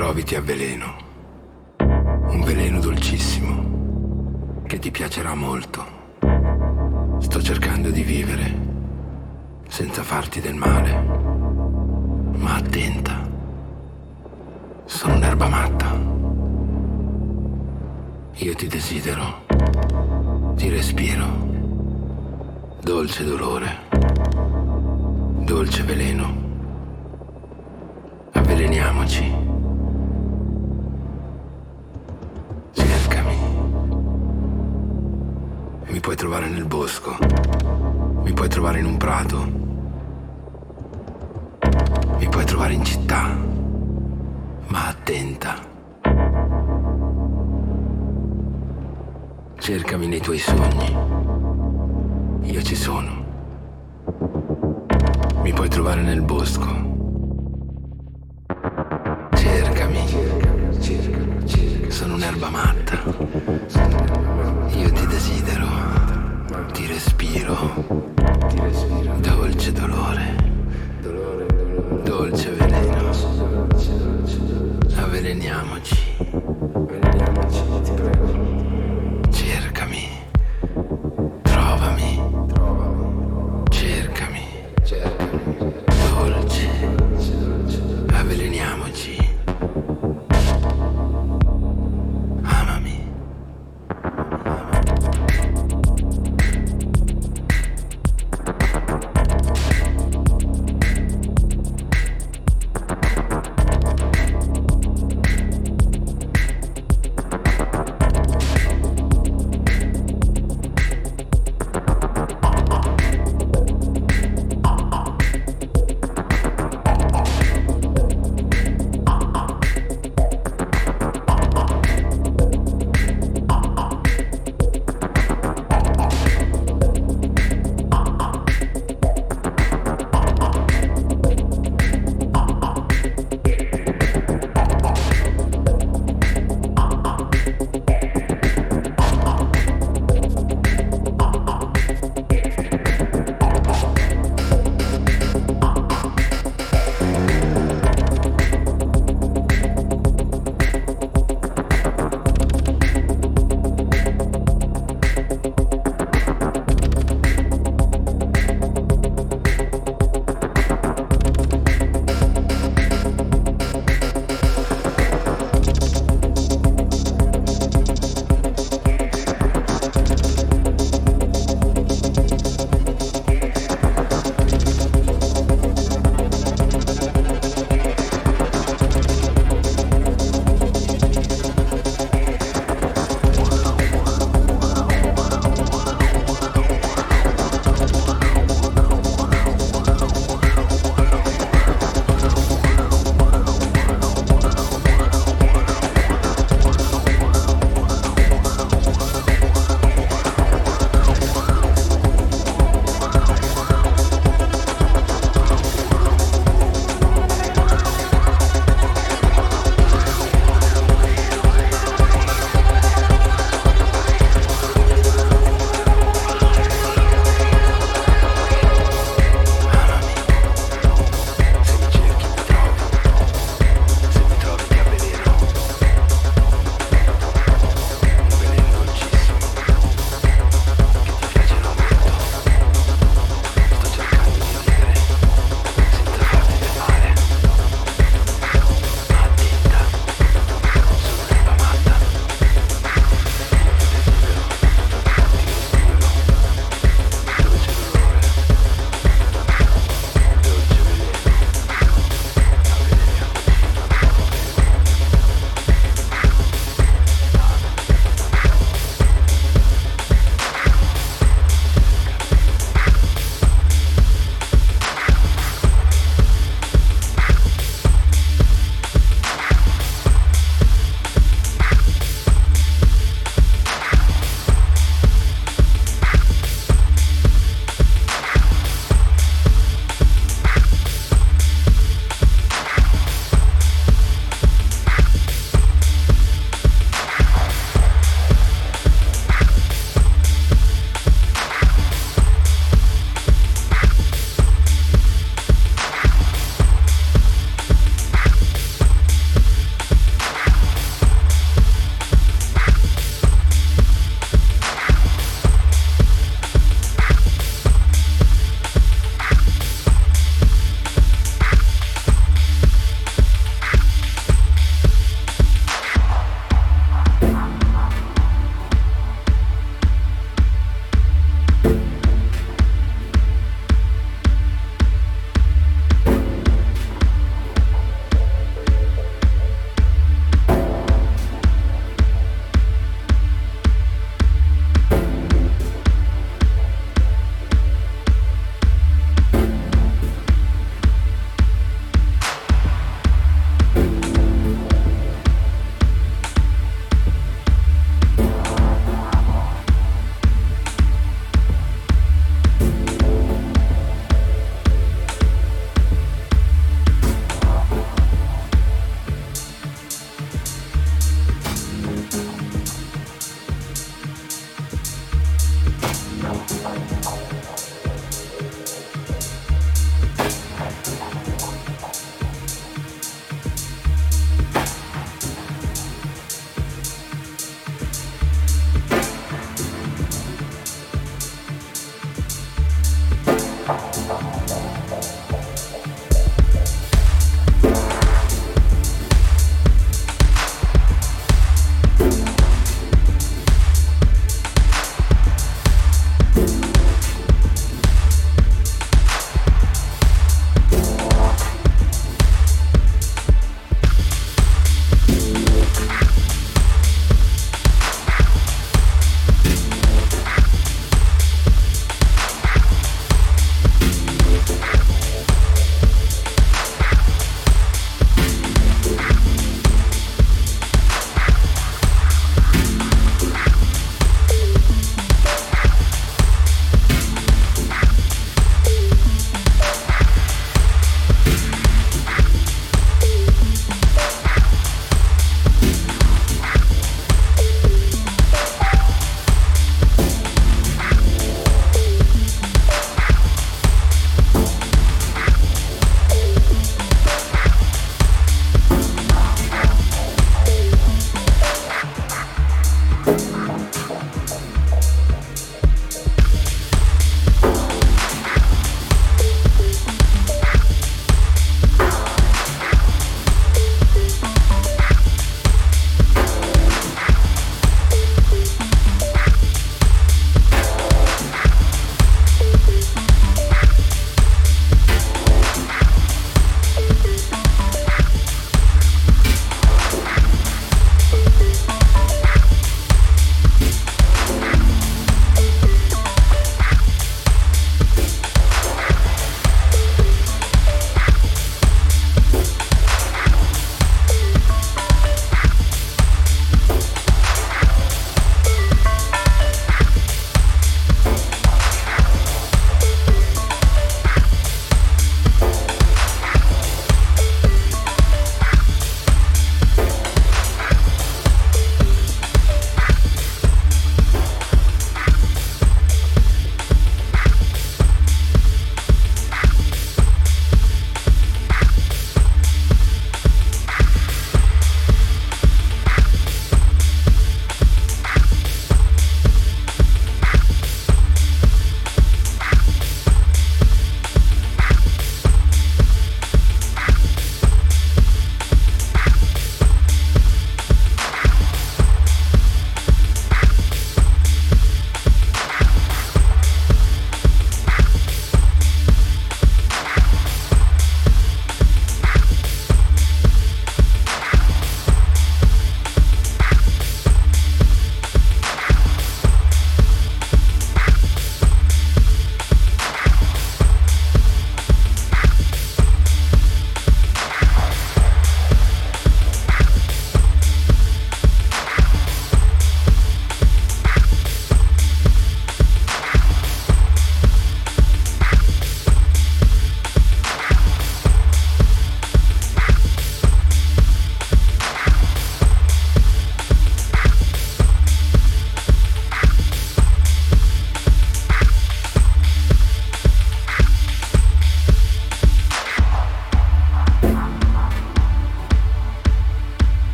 se mi trovi ti avveleno. Un veleno dolcissimo che ti piacerà molto. Sto cercando di vivere senza farti del male. Ma attenta, sono un'erba matta. Io ti desidero, ti respiro, dolce dolore, dolce veleno avveleniamoci. Mi puoi trovare nel bosco. Mi puoi trovare in un prato. Mi puoi trovare in città. Ma attenta. Cercami nei tuoi sogni. Io ci sono. Mi puoi trovare nel bosco sono un'erba matta. Io ti desidero, ti respiro. Dolce dolore, dolce veleno. Avveleniamoci. Cercami,